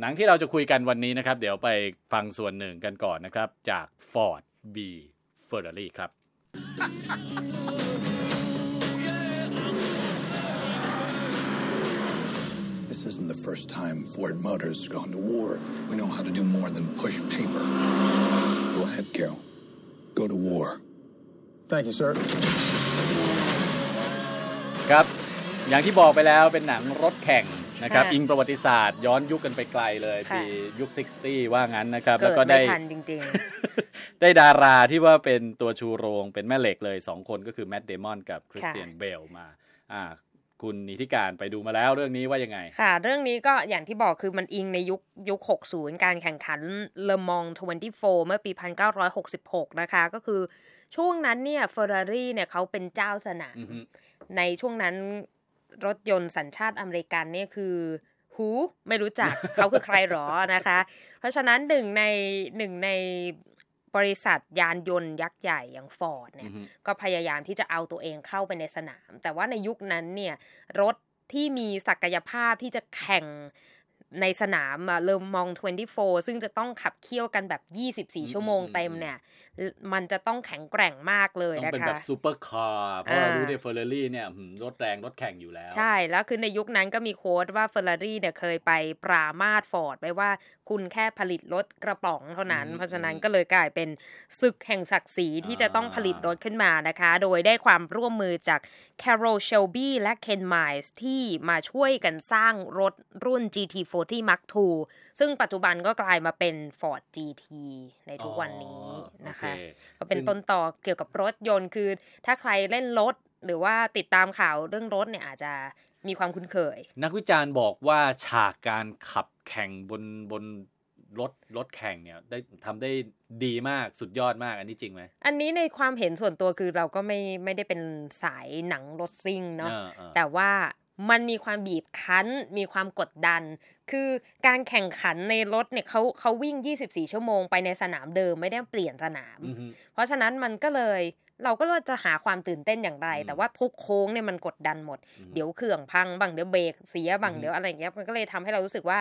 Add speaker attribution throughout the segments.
Speaker 1: หนังที่เราจะคุยกันวันนี้นะครับ เดี๋ยวไปฟังส่วนหนึ่งกันก่อนนะครับ จาก Ford v Ferrari ครับ
Speaker 2: This isn't the first time Ford Motors has gone to war. We know how to do more than push paper. Go ahead, Carol. Go to war.
Speaker 3: Thank you, sir.
Speaker 1: ครับ อย่างที่บอกไปแล้วเป็นหนังรถแข่ง นะครับ
Speaker 4: ค่ะ
Speaker 1: อิงประวัติศาสตร์ย้อนยุคกันไปไกลเลย
Speaker 4: ค่ะ
Speaker 1: ปียุค 60 ว่างั้นนะครับ
Speaker 4: เกิ
Speaker 1: แล้ว
Speaker 4: ด
Speaker 1: ก็
Speaker 4: ไม่
Speaker 1: ได้
Speaker 4: ทันจริง
Speaker 1: ได้ดาราที่ว่าเป็นตัวชูโรงเป็นแม่เหล็กเลย 2 คนก็คือแมดเดมอนกับคริสเตียนเบลมาอ่าคุณนิติการไปดูมาแล้วเรื่องนี้ว่ายังไง
Speaker 4: ๆค่ะ เรื่องนี้ก็อย่างที่บอกคือมันอิงในยุคยุค 60 การแข่งขันเลมอง 24 เมื่อปี 1966 นะคะ ก็คือช่วงนั้นเนี่ยเฟอร์รารี่เนี่ยเขาเป็นเจ้าสนาม
Speaker 1: อือฮึ
Speaker 4: ในช่วงนั้น รถยนต์สัญชาติอเมริกันเนี่ยคือหูไม่รู้จักเขาคือใครหรอนะคะ เพราะฉะนั้นหนึ่งในหนึ่งในบริษัทยานยนต์ยักษ์ใหญ่อย่างฟอร์ดเนี่ย
Speaker 1: อือฮึ
Speaker 4: ก็พยายามที่จะเอาตัวเองเข้าไปในสนาม แต่ว่าในยุคนั้นเนี่ยรถที่มีศักยภาพที่จะแข่ง ในสนามเลมอง 24 ซึ่งจะต้องขับเคี่ยวกันแบบ 24 ชั่วโมงเต็มเนี่ย มันจะต้องแข็งแกร่งมากเลย
Speaker 1: ต้องเป็นแบบนะคะซูเปอร์คาร์เพราะเรา
Speaker 4: อ่า
Speaker 1: รู้ในเฟอร์รารี่เนี่ยหืมรถแรงรถแข่งอยู่แล้ว
Speaker 4: ใช่ แล้วคือในยุคนั้นก็มี quote ว่าเฟอร์รารี่เนี่ยเคยไปปรามาสฟอร์ดไว้ว่า คุณแค่ผลิตรถกระป๋องเท่านั้น
Speaker 1: อืม
Speaker 4: เพราะฉะนั้นก็เลยกลายเป็นศึกแห่งศักดิ์ศรีที่จะต้องผลิตรถขึ้นมานะคะ โดยได้ความร่วมมือจาก Carol Shelby และ Ken Miles ที่มาช่วยกันสร้างรถรุ่น GT40 Mark II ซึ่งปัจจุบันก็กลายมาเป็น Ford GT ในทุกวันนี้นะคะ
Speaker 1: โอเก็
Speaker 4: เป็น
Speaker 1: ซึ่ง
Speaker 4: ต้นต่อเกี่ยวกับรถยนต์คือ ถ้าใครเล่นรถหรือว่าติดตามข่าวเรื่องรถเนี่ยอาจจะ มีความคุ้นเคย
Speaker 1: นักวิจารณ์บอกว่าฉากการขับแข่งบนบนรถรถแข่งเนี่ยได้ทำได้ดีมากสุดยอดมากอันนี้จริงไหม
Speaker 4: อันนี้ในความเห็นส่วนตัวคือเราก็ไม่ไม่ได้เป็นสายหนังรถซิ่งเนาะ
Speaker 1: ออออ
Speaker 4: แต่ว่ามันมีความบีบคั้น มีความกดดัน คือการแข่งขันในรถเนี่ยเขาเขาวิ่ง 24 ชั่วโมงไปในสนามเดิมไม่ได้เปลี่ยนสนาม
Speaker 1: อือฮึ
Speaker 4: เพราะฉะนั้นมันก็เลย เราก็เลยจะหาความตื่นเต้นอย่างไร
Speaker 1: อืม
Speaker 4: แต่ว่าทุกโค้งเนี่ยมันกดดันหมด
Speaker 1: อืม
Speaker 4: เดี๋ยวเครื่องพังบ้างเดี๋ยวเบรกเสียบ้าง
Speaker 1: อืม
Speaker 4: เดี๋ยวอะไรอย่างเงี้ยมันก็เลยทำให้เรารู้สึกว่า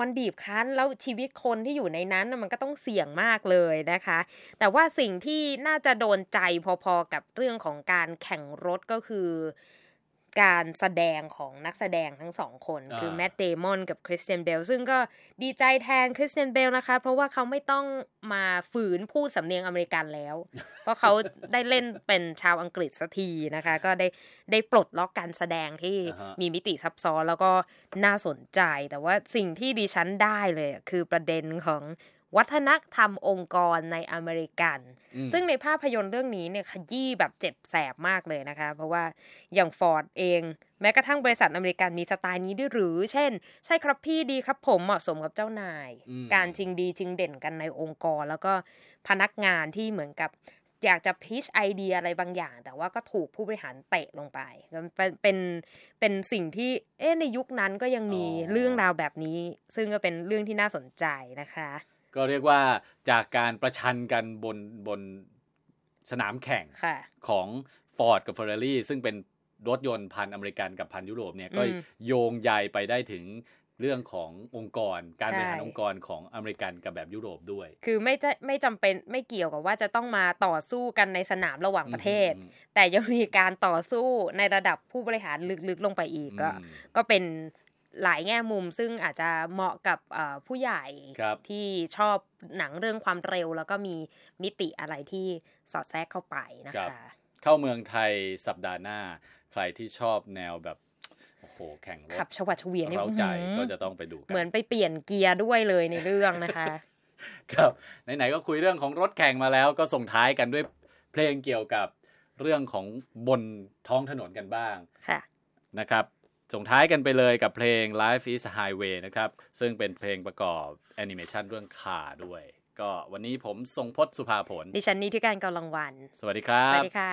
Speaker 4: มันบีบคั้นแล้วชีวิตคนที่อยู่ในนั้นน่ะมันก็ต้องเสี่ยงมากเลยนะคะ แต่ว่าสิ่งที่น่าจะโดนใจพอๆกับเรื่องของการแข่งรถก็คือ การแสดงของนักแสดงทั้งสองคน
Speaker 1: อ่า
Speaker 4: คือแมตต์เดมอนกับคริสเตียนเบลซึ่งก็ดีใจแทนคริสเตียนเบลนะคะ เพราะว่าเขาไม่ต้องมาฝืนพูดสำเนียงอเมริกันแล้ว เพราะเขาได้เล่นเป็นชาวอังกฤษสักทีนะคะ ก็ได้ได้ปลดล็อกการแสดงที่
Speaker 1: อ่าฮะ
Speaker 4: มีมิติซับซ้อนแล้วก็น่าสนใจ แต่ว่าสิ่งที่ดิฉันได้เลยอะคือประเด็นของ วัฒนธรรมองค์กรในอเมริกัน
Speaker 1: อืม
Speaker 4: ซึ่งในภาพยนตร์เรื่องนี้เนี่ยขยี้แบบเจ็บแสบมากเลยนะคะ เพราะว่าอย่างฟอร์ดเอง แม้กระทั่งบริษัทอเมริกันมีสไตล์นี้ด้วยหรือ เช่น ใช่ครับพี่ดีครับผมเหมาะสมกับเจ้านาย
Speaker 1: อืม
Speaker 4: การชิงดีชิงเด่นกันในองค์กร แล้วก็พนักงานที่เหมือนกับอยากจะพิชไอเดียอะไรบางอย่าง แต่ว่าก็ถูกผู้บริหารเตะลงไปมันเป็นเป็นเป็นสิ่งที่เอ๊ะในยุคนั้นก็ยังมี
Speaker 1: อ๋อ
Speaker 4: เรื่องราวแบบนี้ ซึ่งก็เป็นเรื่องที่น่าสนใจนะคะ
Speaker 1: ก็เรียกว่าจากการประชันกันบนบนสนามแข่ง
Speaker 4: ค่ะ
Speaker 1: ของ Ford กับ Ferrari ซึ่งเป็นรถยนต์พันธุ์อเมริกันกับพันธุ์ยุโรปเนี่ยก็
Speaker 4: อืม
Speaker 1: โยงใยไปได้ถึงเรื่องขององค์กร การบริหาร
Speaker 4: ใช่
Speaker 1: องค์กรของอเมริกันกับแบบยุโรปด้วย
Speaker 4: คือไม่จะไม่จำเป็นไม่เกี่ยวกับว่าจะต้องมาต่อสู้กันในสนามระหว่างประเทศ
Speaker 1: อืม
Speaker 4: แต่ยังมีการต่อสู้ในระดับผู้บริหารลึกๆลงไปอีกก็
Speaker 1: อืม
Speaker 4: ก็เป็น หลายแง่มุมซึ่งอาจจะเหมาะกับเอ่อผู้ใหญ่
Speaker 1: ครับ
Speaker 4: ที่ชอบหนังเรื่องความเร็ว แล้วก็มีมิติอะไรที่สอดแทรกเข้าไปนะ
Speaker 1: ครั
Speaker 4: คะ
Speaker 1: บเข้าเมืองไทยสัปดาห์หน้า ใครที่ชอบแนวแบบโอ้โหแข่งรถ
Speaker 4: ขับชวัดเฉวียนนี่
Speaker 1: เร้าใจ
Speaker 4: อื้อหือ
Speaker 1: ก็จะต้องไปดูกั
Speaker 4: เหมือนไปเปลี่ยนเกียร์ด้วยเลยในเรื่องนะคะ
Speaker 1: ครับไหนๆก็คุยเรื่องของรถแข่งมาแล้ว ก็ส่งท้ายกันด้วยเพลงเกี่ยวกับเรื่องของบนท้องถนนกันบ้าง
Speaker 4: ค่ะ
Speaker 1: นะครับ ส่งท้ายกันไปเลยกับเพลง Life is a Highway นะครับ ซึ่งเป็นเพลงประกอบแอนิเมชันเรื่องคาด้วย ก็วันนี้ผมทรงพจน์สุภาผล
Speaker 4: ดิฉันนี่ที่การกำลังวัน
Speaker 1: สวัสดีครั
Speaker 4: สวั
Speaker 1: บ
Speaker 4: สดีค่ะ